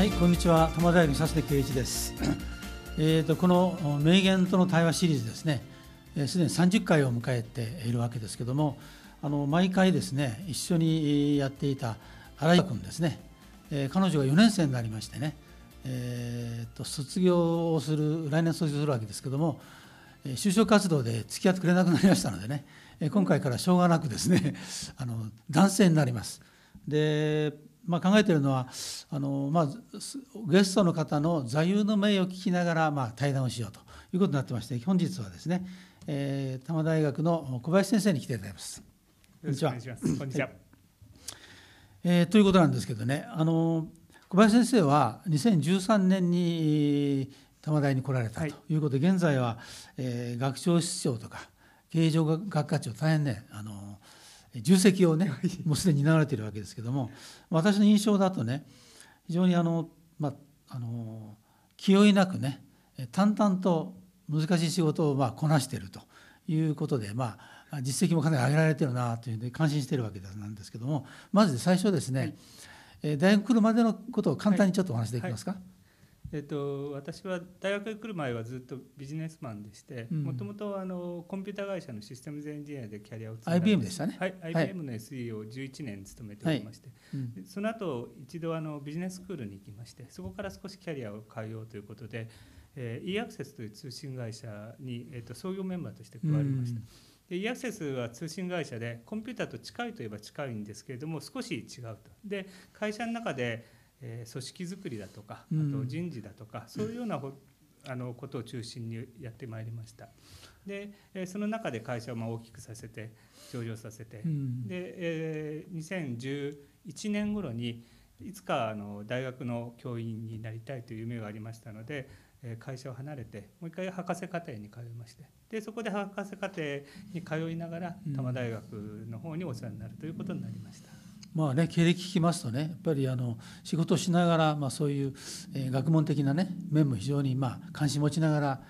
はい、こんにちは。玉大学佐瀬圭一です。えーとこの名言との対話シリーズですね、えーすでに30回を迎えているわけですけども、あの毎回ですね、一緒にやっていた新井君ですね、えー彼女が4年生になりましてね、えーと卒業をする、来年卒業するわけですけども、就職活動で付き合ってくれなくなりましたのでね、今回からしょうがなくですね、あの男性になります。で、まあ、考えているのはあの、まあ、すゲストの方の座右の銘を聞きながら、まあ、対談をしようということになってまして本日はですね、えー、多摩大学の小林先生に来ていただきます。よろしくお願いします。こんにちは。えーということなんですけどねあの小林先生は2013年に多摩大に来られたということで、現在は、えー学長室長とか経営上学科長大変ねあの重責をねもうすでに担われているわけですけども私の印象だとね非常にあの、まあ、あの気負いなくね淡々と難しい仕事をまあこなしているということで、まあ、実績もかなり上げられてるなというので感心しているわけなんですけどもまず最初ですね、えー大学来るまでのことを簡単にちょっとお話しできますか？えっと私は大学に来る前はずっとビジネスマンでして、うん。もともとあのコンピュータ会社のシステムズエンジニアでキャリアを積んだ IBM でしたね。はい、はい。IBM の SE を11年勤めておりまして、うん。でその後一度あのビジネススクールに行きましてそこから少しキャリアを変えようということで、えー、e アクセスという通信会社に、えっと創業メンバーとして加わりました。で e アクセスは通信会社でコンピューターと近いといえば近いんですけれども少し違うと。で会社の中で、えー組織づくりだとかあうん。と人事だとか、そういうようなほあのことを中心にやってまいりました。で、えーその中で会社をまあ大きくさせて上場させて、うん。で、えー2011年頃にいつかあの大学の教員になりたいという夢がありましたので、えー会社を離れてもう一回博士課程に通いましてでそこで博士課程に通いながらうん。多摩大学の方にお世話になるということになりました。まあね、経歴聞きますとねやっぱりあの仕事をしながら、まあ、そういう、えー学問的な、ね、面も非常に、まあ、関心持ちながら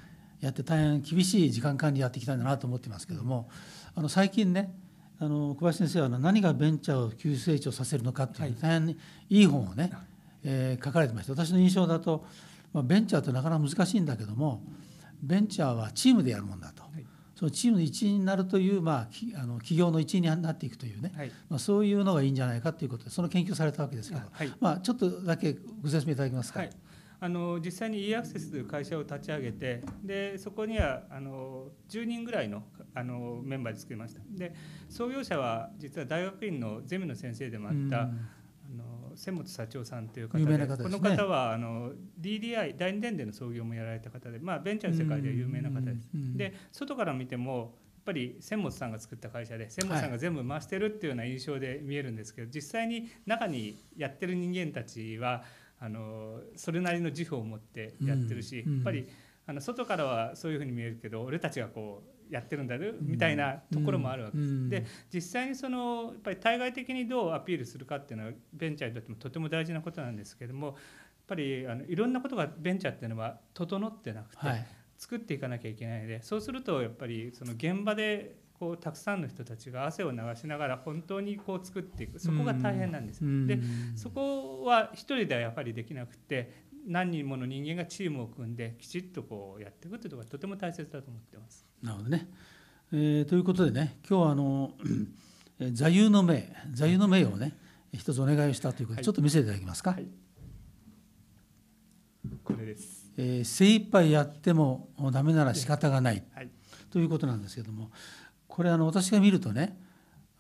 やって大変厳しい時間管理やってきたんだなと思ってますけどもあの最近ねあの小林先生は何がベンチャーを急成長させるのかっていう、はい大変にいい本をね、えー書かれてまして私の印象だと、まあ、ベンチャーってなかなか難しいんだけどもベンチャーはチームでやるもんだと。はいそのチームの一員になるという、まあ、きあの企業の一員になっていくというね、はい。まあ、そういうのがいいんじゃないかということでその研究をされたわけですけど、はい。まあ、ちょっとだけご説明いただけますか？はい、あの実際に e アクセスという会社を立ち上げてでそこにはあの10人ぐらいのあのメンバーで作りました。で創業者は実は大学院のゼミの先生でもあった、うん千本社長さんという方有でね。この方はあの DDI 第二電電の創業もやられた方で、まあ、ベンチャーの世界では有名な方です。で外から見てもやっぱり千本さんが作った会社で千本さんが全部回してるっていうような印象で見えるんですけど、実際に中にやってる人間たちはあのそれなりの自負を持ってやってるし、うんうん。やっぱりあの外からはそういうふうに見えるけど俺たちがこうやってるんだよみたいなところもあるわけです。うん。で実際にそのやっぱり対外的にどうアピールするかっていうのはベンチャーにとってもとても大事なことなんですけれどもやっぱりあのいろんなことがベンチャーっていうのは整ってなくて、はい。作っていかなきゃいけないのでそうするとやっぱりその現場でこうたくさんの人たちが汗を流しながら本当にこう作っていく。そこが大変なんです。うん。でそこは一人ではやっぱりできなくて何人もの人間がチームを組んできちっとこうやっていくということがとても大切だと思ってます。なるほどね、えーということでね今日はあのえー座右の銘座右の銘をね一つお願いをしたということで、はいちょっと見せていただけますか、はいこれです。えー精一杯やってもダメなら仕方がないはい。ということなんですけどもこれあの私が見るとね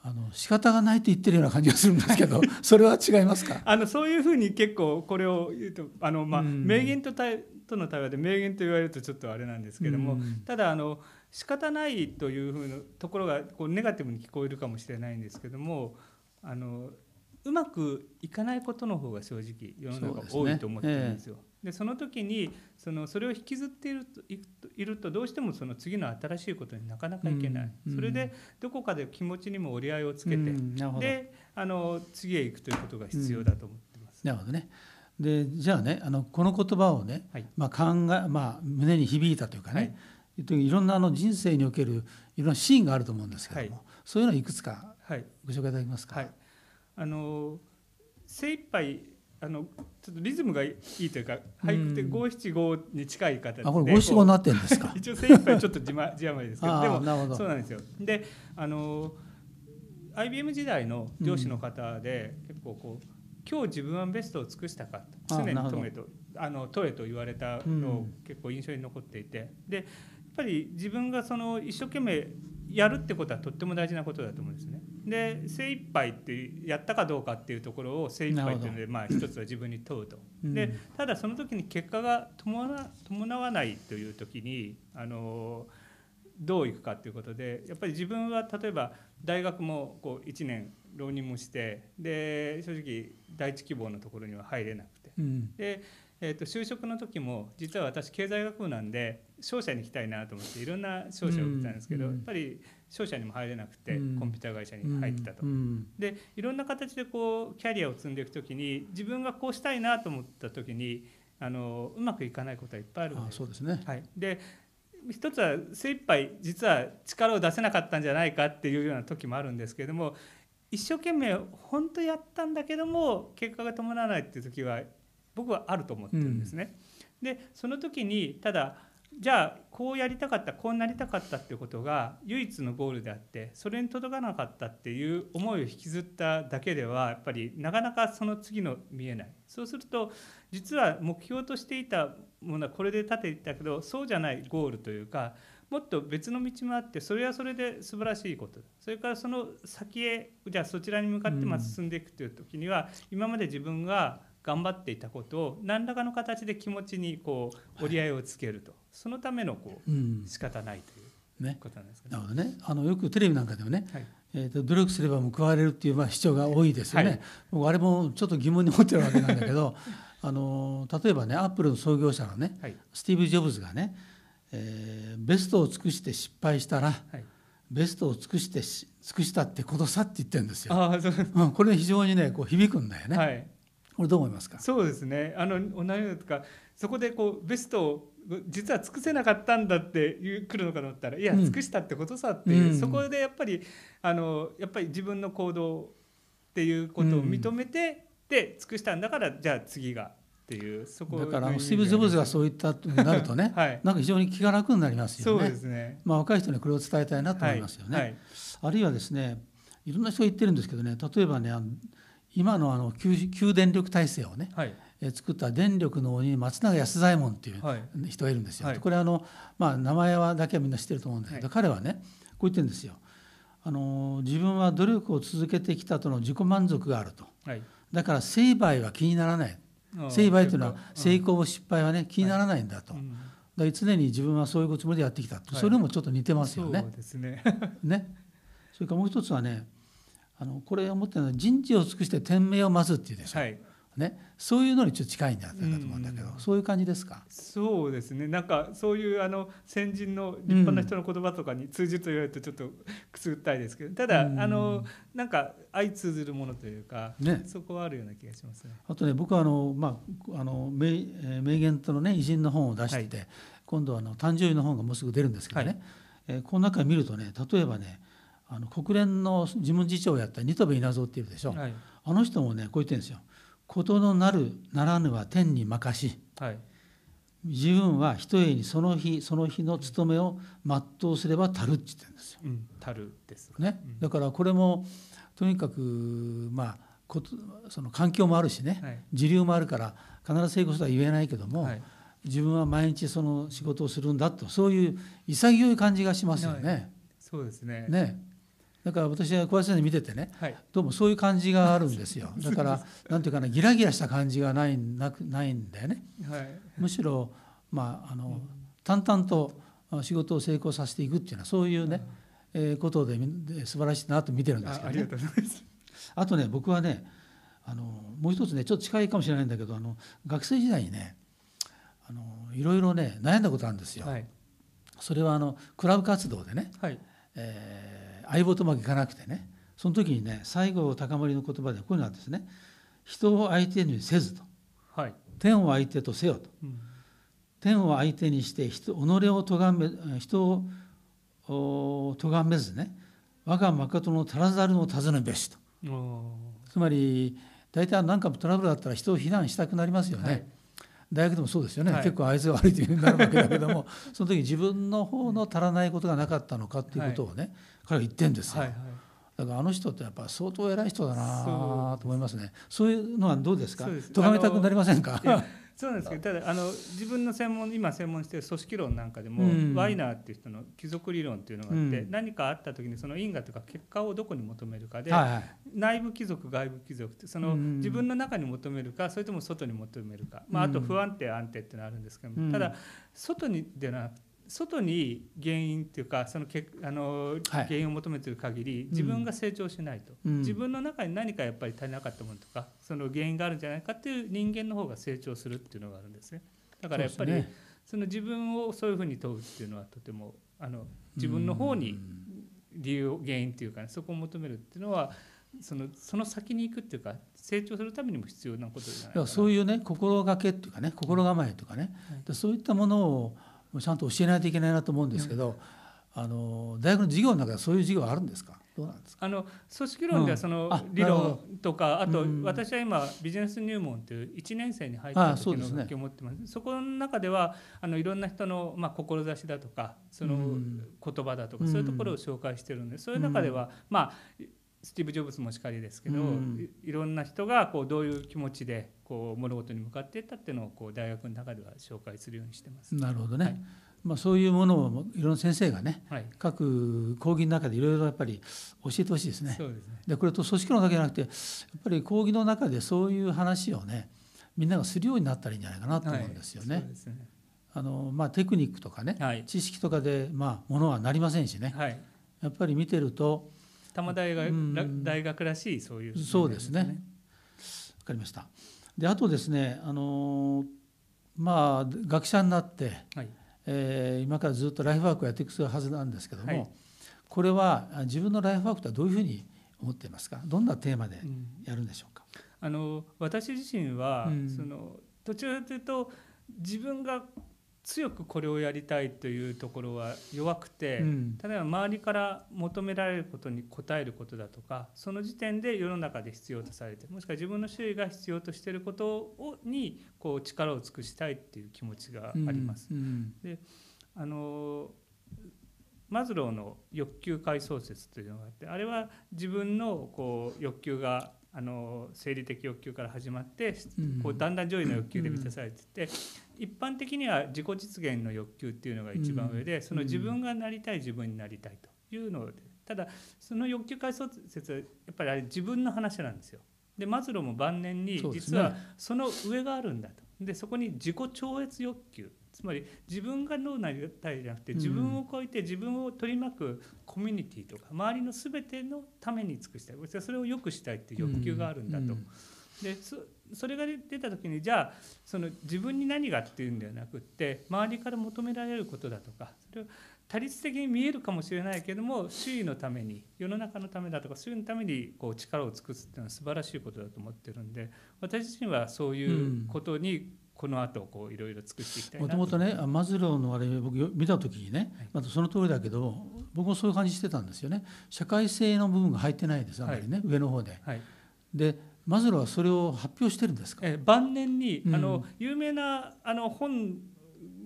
あの仕方がないと言ってるような感じがするんですけど それは違いますか？あのそういうふうに結構これを言うとあの、まあ、うん。名言と対との対話で名言と言われるとちょっとあれなんですけども、うん。ただあの仕方ないというふうなところがこうネガティブに聞こえるかもしれないんですけどもあのうまくいかないことの方が正直世の中多いと思ってるんですよ。でその時にそのそれを引きずっているといいるとどうしてもその次の新しいことになかなかいけない、うんそれでどこかで気持ちにも折り合いをつけて、うんであの次へ行くということが必要だと思ってます。なるほどね。でじゃあねあのこの言葉をね、はい。まあ、考えまあ、胸に響いたというかね、はい。い、いろんなあの人生におけるいろんなシーンがあると思うんですけども、はい。そういうのをいくつかはい。ご紹介いただけますか？はい、あの精一杯あのちょっとリズムがいいというか俳句って五七五に近い形で、あこれ五七五になってるんですか？一応精一杯ちょっと字ま字余りですけど。でもそうなんですよ。であの IBM 時代の上司の方で、結構こう今日自分はベストを尽くしたかと常に問えとあの問えと言われたのを結構印象に残っていて、でやっぱり自分がその一生懸命やるってことはとっても大事なことだと思うんですね。で精一杯ってやったかどうかっていうところを精一杯っていうのでまあ一つは自分に問うと。うんでただその時に結果が伴伴わないという時にあのどういくかということでやっぱり自分は例えば大学もこう1年浪人もしてで正直第一希望のところには入れなくてうんで、えー、と就職の時も実は私経済学部なんで商社に行きたいなと思っていろんな商社を受けたんですけど、うん。やっぱり商社にも入れなくて、うん。コンピューター会社に入ってたと。うん。でいろんな形でこうキャリアを積んでいく時に自分がこうしたいなと思った時にあのうまくいかないことはいっぱいあるんです。ね。はい、で一つは精一杯実は力を出せなかったんじゃないかっていうような時もあるんですけれども一生懸命本当やったんだけども結果が伴わないっていう時は僕はあると思ってるんですね。でその時にただじゃあこうやりたかったこうなりたかったっていうことが唯一のゴールであってそれに届かなかったっていう思いを引きずっただけではやっぱりなかなかその次の見えない。そうすると実は目標としていたものはこれで立てていたけどそうじゃないゴールというかもっと別の道もあってそれはそれで素晴らしいことそれからその先へじゃあそちらに向かって進んでいくという時には、今まで自分が頑張っていたことを何らかの形で気持ちにこう折り合いをつけると、そのためのこうん。う仕方ないというね。ことなんですかね。なるほどね。あのよくテレビなんかでもね、はい。えー、と努力すれば報われるっていうまあ主張が多いですよね、はい。僕あれもちょっと疑問に思ってるわけなんだけど あの例えばねアップルの創業者のねはい。スティーブ・ジョブズがね、えーベストを尽くして失敗したらはい、ベストを尽くしてし尽くしたってことさって言ってるんですよ。ああそう。うん、これ非常にねこう響くんだよね。はいこれどう思いますか？そうですね。あの同じようとかそこでこうベストを実は尽くせなかったんだって来るのかと思ったらいやうん。尽くしたってことさっていう、うん。そこでやっぱりあのやっぱり自分の行動っていうことを認めて、で尽くしたんだからじゃあ次がっていうそこだからあののスティーブ・ジョブズがうそういったとなるとね、はい。なんか非常に気が楽になりますそうよね。ですね。まあ若い人にこれを伝えたいなと思いますよね。はい。はい。あるいはですねいろんな人が言ってるんですけどね例えばねあの今のあの旧旧電力体制をね、はい。えー作った電力の鬼松永安左衛門っていうはい。人がいるんですよ。はい。これあの、まあ、名前はだけはみんな知ってると思うんだけど、はい。彼はねこう言ってるんですよ。あの自分は努力を続けてきたとの自己満足があると。はい。だから成敗は気にならない。成敗というのは成功も失敗はね気にならないんだと、うん。だ常に自分はそういうつもりでやってきたと、はい。それもちょっと似てますよね。そね。ね。それからもう一つはねあのこれ思ってるのは人事を尽くして天命を待つっていうでしょ、はい。ね、そういうのにちょっと近いんじゃないかと思うんだけど、うん。そういう感じですか？そうですね。なんかそういうあの先人の立派な人の言葉とかに通じると言われるとちょっとくすぐったいですけどただ、うん。あのなんか相通ずるものというか、ね。そこはあるような気がしますね。あとね僕はあの、まあ、あの名えー名言とのね偉人の本を出してて、今度はあの誕生日の本がもうすぐ出るんですけどね、はい。えーこの中見るとね例えばねあの国連の事務次長をやった新渡戸稲造っているでしょ、はい。あの人もねこう言ってるんですよ「事のなるならぬは天に任しはい自分はひとえにその日その日の務めを全うすれば足る」って言ってるんですよ。うん、たるです。ね。うん、だからこれもとにかくまあことその環境もあるしね、はい。時流もあるから必ず成功とは言えないけども、はい。自分は毎日その仕事をするんだとそういう潔い感じがしますよね。そうですね。ねだから私は小林先生見ててねはい。どうもそういう感じがあるんですよ。だからなんていうかなギラギラした感じがないなくないんだよね。はい。むしろまああの淡々とあ仕事を成功させていくっていうのはそういうね、えーことで素晴らしいなと見てるんですけどね。あありがとうございます。あとね僕はねあのもう一つねちょっと近いかもしれないんだけどあの学生時代にねあのいろいろね悩んだことあるんですよ。はい。それはあのクラブ活動でね、はい。えー相棒とうまくいかなくてね。その時にね西郷隆盛の言葉でこういうのがあですね「人を相手にせず」と。はい。「天を相手とせよ」と。うん「天を相手にして人己を咎め人をお咎めずね我が誠の足らざるを尋ねべし」と。おつまり大体何かトラブルだったら人を非難したくなりますよね。はい大学でもそうですよね、はい。結構あいつが悪いというふうになるわけだけども その時自分の方の足らないことがなかったのかっていうことをね、彼は言ってんですよ、はいはい。だからあの人ってやっぱ相当偉い人だなと思いますね。そういうのはどうですか？咎めたくなりませんか？そうなんですけどただあの自分の専門今専門している組織論なんかでも、うん。ワイナーっていう人の貴族理論っていうのがあって、うん。何かあった時にその因果とか結果をどこに求めるかで、はいはい。内部貴族外部貴族ってそのうん自分の中に求めるかそれとも外に求めるか、まあ、あとうん。不安定安定っていうのはあるんですけども、うん。ただ外にでなく外に原因っていうかそのけあの、はい。原因を求めている限り自分が成長しないと、うん。自分の中に何かやっぱり足りなかったものとかその原因があるんじゃないかっていう人間の方が成長するっていうのがあるんですね。だからやっぱりその自分をそういうふうに問うっていうのはとてもあの自分の方に理由原因っていうか、ね、そこを求めるっていうのはそのその先に行くっていうか成長するためにも必要なことじゃないかそういうね心がけっていうかね心構えとかね、はい。でそういったものをちゃんと教えないといけないなと思うんですけど、あの大学の授業の中でそういう授業はあるんですか？どうなんですか？あの組織論ではその理論とか、あとうん。私は今ビジネス入門という1年生に入った時の学級を持ってます。そこの中ではあのいろんな人の、まあ、志だとかそのうん。言葉だとか、うんそういうところを紹介してるんでそういう中では、まあスティーブ・ジョブズもしかりですけど、いろんな人がこうどういう気持ちでこう物事に向かっていったっていうのをこう大学の中では紹介するようにしてます。なるほどね、はいまあ、そういうものをいろんな先生がねはい、各講義の中でいろいろやっぱり教えてほしいですね。そうですね。でこれと組織論だけじゃなくてやっぱり講義の中でそういう話をねみんながするようになったらいいんじゃないかなと思うんですよね。はい、そうですね。あのまあ、テクニックとかね、はい知識とかで、まあ、ものはなりませんしねはい。やっぱり見てると多摩大学,、うん大学らしいそういう、そうですね。分かりました。であとですねあのまあ学者になって、はい。えー今からずっとライフワークをやっていくはずなんですけども、はい。これはあ自分のライフワークとはどういうふうに思っていますか？どんなテーマでうん。やるんでしょうか、あの私自身は、うん。そのどちらかというと自分が強くこれをやりたいというところは弱くて、うん例えば周りから求められることに応えることだとかその時点で世の中で必要とされてもしくは自分の周囲が必要としていることをにこう力を尽くしたいっていう気持ちがあります。うんあのマズローの欲求階層説というのがあってあれは自分のこう欲求があの生理的欲求から始まってうんこうだんだん上位の欲求で満たされていって一般的には自己実現の欲求っていうのが一番上でその自分がなりたい自分になりたいというのでただその欲求階層説はやっぱりあれ自分の話なんですよ。でマズローも晩年に実はその上があるんだと。でそこに自己超越欲求つまり自分がどうなりたいじゃなくてうん。自分を超えて自分を取り巻くコミュニティとか周りの全てのために尽くしたい。それを良くしたいっていう欲求があるんだと。うん。でそそれが出た時にじゃあその自分に何がっていうんではなくって周りから求められることだとかそれを他律的に見えるかもしれないけども周囲のために世の中のためだとか周囲のためにこう力を尽くすっていうのは素晴らしいことだと思ってるんで私自身はそういうことにこの後こういろいろ尽くしていきたいなもと。もとねマズローのあれ僕よ見た時にねはい。またその通りだけど僕もそういう感じしてたんですよね。社会性の部分が入ってないですあまりね、上の方で。はい。でマズローはそれを発表してるんですか？えー晩年に、うん。あの有名なあの本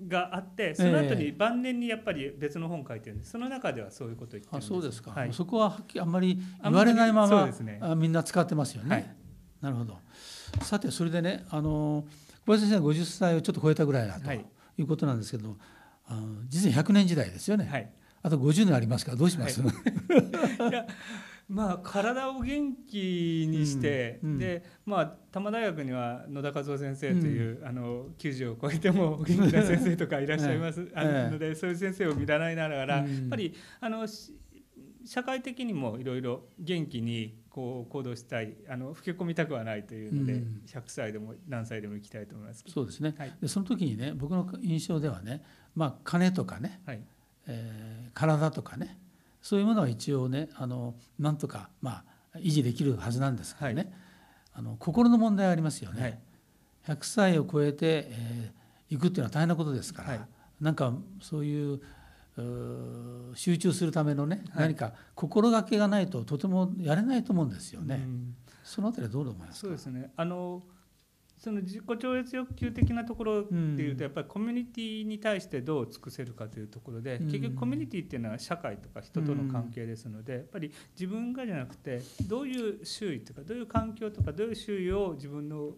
があってその後えに晩年にやっぱり別の本書いてるんです。その中ではそういうことを言ってるんあです。そうですか、はい。そこはあんまり言われないままそうですね。あみんな使ってますよね。はい。なるほど。さてそれでねあの小林先生は50歳をちょっと超えたぐらいだとはい。いうことなんですけど、あの実に100年時代ですよね、はい。あと50年ありますからどうします、い。やまあ体を元気にして、うんうん。でまあ多摩大学には野田和夫先生という、あの90を超えても元気な先生とかいらっしゃいます、ええ。あののでそういう先生を見習いながら、うんやっぱりあのし社会的にもいろいろ元気にこう行動したいあの老け込みたくはないというので、うん。100歳でも何歳でも行きたいと思います。そうですね、はい。でその時にね僕の印象ではね、まあ、金とかね、はい。えー体とかねそういうものは一応ねあのなんとか、まあ、維持できるはずなんですけどね、はい。あの心の問題ありますよね。はい。100歳を超えて、えー、行くっていうのは大変なことですから、はい。なんかそういう集中するためのね、はい。何か心がけがないととてもやれないと思うんですよね。うん。そのあたりはどう思いますそうですね。あのその自己超越欲求的なところっていうと、やっぱりコミュニティに対してどう尽くせるかというところで、結局コミュニティっていうのは社会とか人との関係ですので、やっぱり自分がじゃなくてどういう周囲とかどういう環境とかどういう周囲を自分の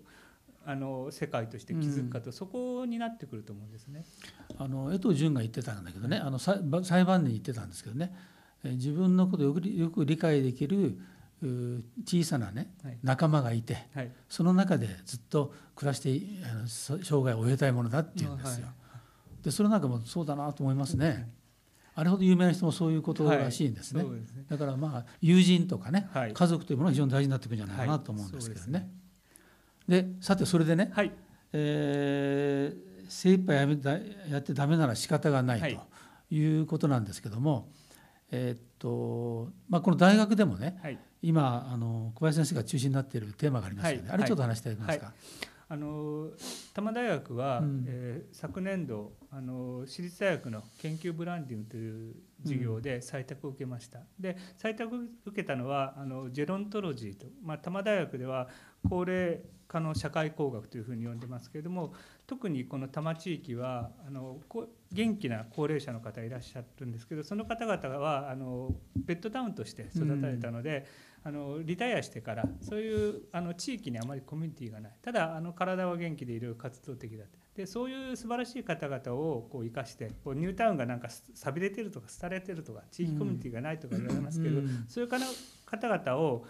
あの世界として築くかと、そこになってくると思うんですね。あの江藤淳が言ってたんだけどねあの裁判に言ってたんですけどね自分のことをよくよく理解できる小さなね、はい、仲間がいて、はい、その中でずっと暮らしてあの生涯を終えたいものだっていうんですよ。はい、でそれなんかもそうだなと思いますね。あれほど有名な人もそういうことらしいんですね。すねだからまあ友人とかね、家族というものが非常に大事になってくるんじゃないかなと思うんですけどね。で、ね、さてそれでね、はい、えー、精一杯やめやってダメなら仕方がないとい。うことなんですけども、えー、っとまあ、この大学でもね、はい、今あの小林先生が中心になっているテーマがありますよね、はい、あれちょっと話していただけますか。あの多摩大学は、うん、えー、昨年度あの私立大学の研究ブランディングという授業で採択を受けました。うん、で採択を受けたのはあのジェロントロジーと、まあ、多摩大学では高齢化の社会工学というふうに呼んでますけれども特にこの多摩地域はあの元気な高齢者の方いらっしゃるんですけどその方々はあのベッドタウンとして育たれたので、うん、あのリタイアしてからそういうあの地域にあまりコミュニティがない。ただあの体は元気でいる活動的だってでそういう素晴らしい方々をこう生かしてこうニュータウンがなんか寂れてるとか廃れてるとか地域コミュニティがないとか言われますけど、うん、そういう方々を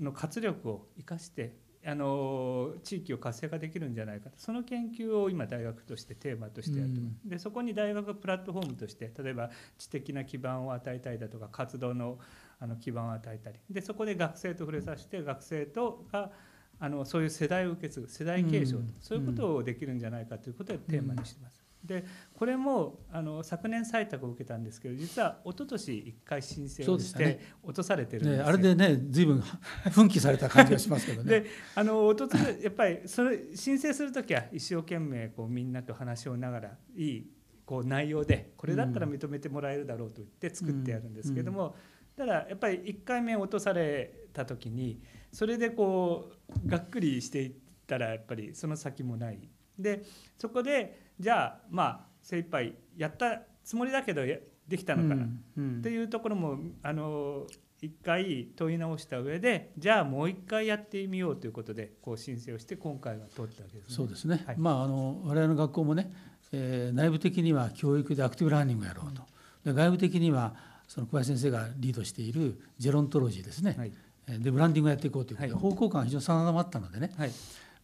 の活力を生かしてあの地域を活性化できるんじゃないかその研究を今大学としてテーマとしてやってます、うん、でそこに大学プラットフォームとして例えば知的な基盤を与えたりだとか活動のあの基盤を与えたり。でそこで学生と触れさせて学生とがあのそういう世代を受け継ぐ世代継承、うん、そういうことをできるんじゃないかということをテーマにしてます。でこれもあの昨年採択を受けたんですけど実は一昨年一回申請をして落とされてるんですね、ね、あれでね随分奮起された感じがしますけどね。であのおとつやっぱりそれ申請する時は一生懸命こうみんなと話をながらいいこう内容でこれだったら認めてもらえるだろうと言って作ってやるんですけども、ただやっぱり1回目落とされた時にそれでこうがっくりしていったらやっぱりその先もない。でそこでじゃあまあ精一杯やったつもりだけどできたのかな。っていうところもあの一回問い直した上でじゃあもう一回やってみようということでこう申請をして今回は通ったわけです、ね、そうですね、はい、まああの我々の学校もね、えー、内部的には教育でアクティブラーニングをやろうと、で外部的にはその小林先生がリードしているジェロントロジーですね、はい、でブランディングをやっていこうということ。で、はい、方向感が非常に定まったのでね、はい。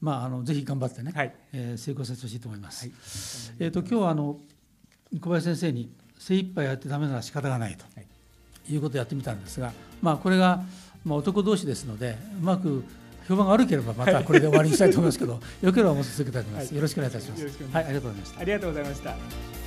まあ、あのぜひ頑張ってね、はい、えー、成功させてほしいと思います。はい、えーと、今日はあの小林先生に精一杯やってダメなら仕方がないと、はい、いうことをやってみたんですが、まあ、これが、まあ、男同士ですのでうまく評判が悪ければまたこれで終わりにしたいと思いますけど、よければもう続けたいと思います。よろしくお願いいたします。はい、ありがとうございました。ありがとうございました。